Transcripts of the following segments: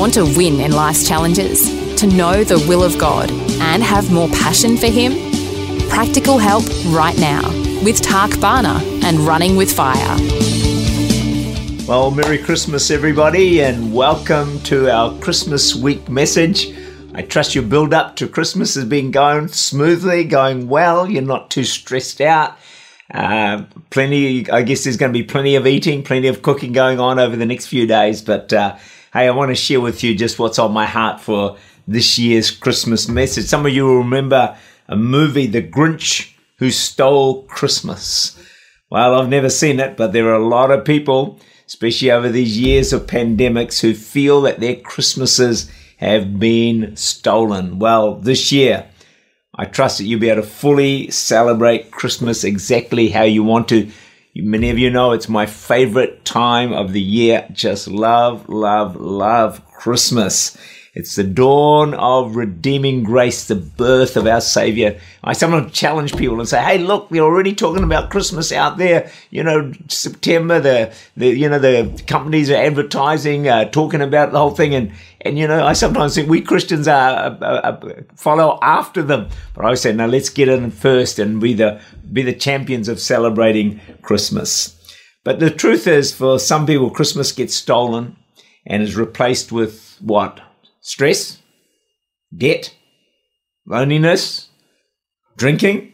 Want to win in life's challenges? To know the will of God and have more passion for Him? Practical help right now with Tak Bhana and Running with Fire. Well, Merry Christmas, everybody, and welcome to our Christmas week message. I trust your build up to Christmas has been going smoothly, going well. You're not too stressed out. Uh, plenty, I guess there's going to be plenty of eating, plenty of cooking going on over the next few days, but uh, hey, I want to share with you just what's on my heart for this year's Christmas message. Some of you will remember a movie, The Grinch Who Stole Christmas. Well, I've never seen it, but there are a lot of people, especially over these years of pandemics, who feel that their Christmases have been stolen. Well, this year, I trust that you'll be able to fully celebrate Christmas exactly how you want to. Many of you know it's my favorite time of the year. Just love, love, love Christmas. It's the dawn of redeeming grace, the birth of our Savior. I sometimes challenge people and say, "Hey, look, we are already talking about Christmas out there. You know, September. The the you know the companies are advertising, uh, talking about the whole thing, and and you know, I sometimes think we Christians are, are, follow after them. But I say, no, let's get in first and be the be the champions of celebrating Christmas. But the truth is, for some people, Christmas gets stolen and is replaced with what? Stress, debt, loneliness, drinking,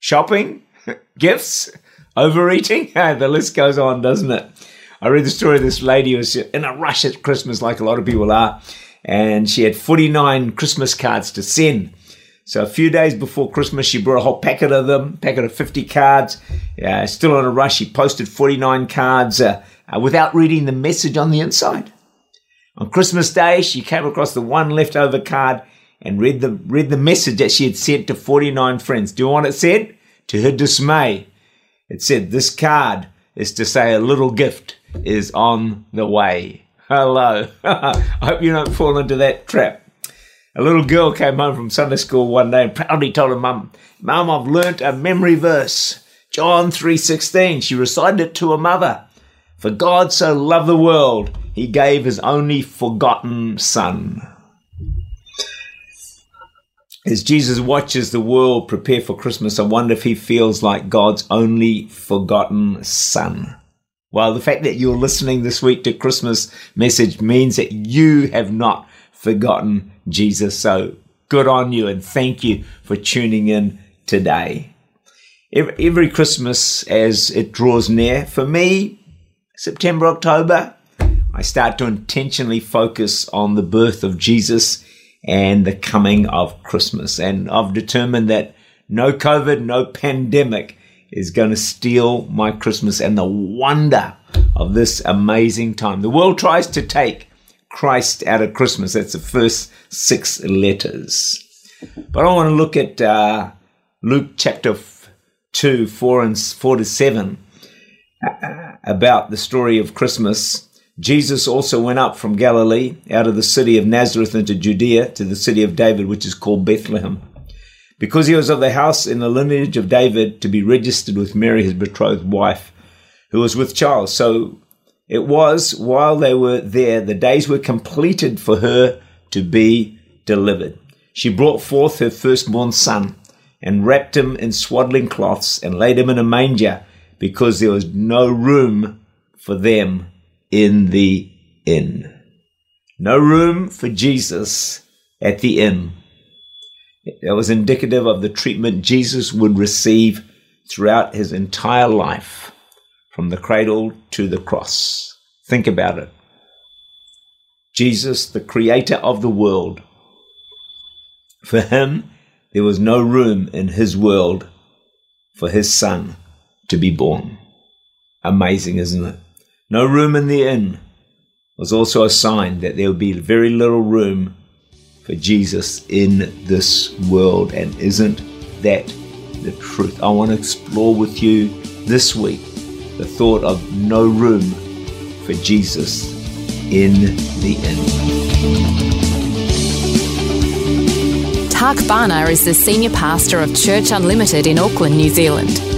shopping, gifts, overeating. the list goes on, doesn't it? I read the story of this lady who was in a rush at Christmas, like a lot of people are, and she had 49 Christmas cards to send. So a few days before Christmas, she brought a whole packet of them, packet of 50 cards. Uh, still on a rush, she posted 49 cards uh, uh, without reading the message on the inside. On Christmas Day, she came across the one leftover card and read the, read the message that she had sent to 49 friends. Do you know what it said? To her dismay, it said, This card is to say a little gift is on the way. Hello. I hope you don't fall into that trap. A little girl came home from Sunday school one day and proudly told her mum, Mum, I've learnt a memory verse. John 3.16. She recited it to her mother. For God so loved the world, he gave his only forgotten son. As Jesus watches the world prepare for Christmas, I wonder if he feels like God's only forgotten son. Well, the fact that you're listening this week to Christmas message means that you have not forgotten Jesus. So good on you and thank you for tuning in today. Every Christmas as it draws near, for me, September, October, I start to intentionally focus on the birth of Jesus and the coming of Christmas. And I've determined that no COVID, no pandemic is going to steal my Christmas and the wonder of this amazing time. The world tries to take Christ out of Christmas. That's the first six letters. But I want to look at uh, Luke chapter 2, 4 and 4 to 7 uh, about the story of Christmas Jesus also went up from Galilee, out of the city of Nazareth into Judea, to the city of David, which is called Bethlehem, because he was of the house in the lineage of David, to be registered with Mary, his betrothed wife, who was with child. So it was while they were there, the days were completed for her to be delivered. She brought forth her firstborn son and wrapped him in swaddling cloths and laid him in a manger because there was no room for them in the inn. No room for Jesus at the inn. That was indicative of the treatment Jesus would receive throughout his entire life, from the cradle to the cross. Think about it. Jesus, the creator of the world, for him, there was no room in his world for his son to be born. Amazing, isn't it? No room in the inn was also a sign that there would be very little room for Jesus in this world. And isn't that the truth? I want to explore with you this week the thought of no room for Jesus in the inn. Tak Bhana is the senior pastor of Church Unlimited in Auckland, New Zealand.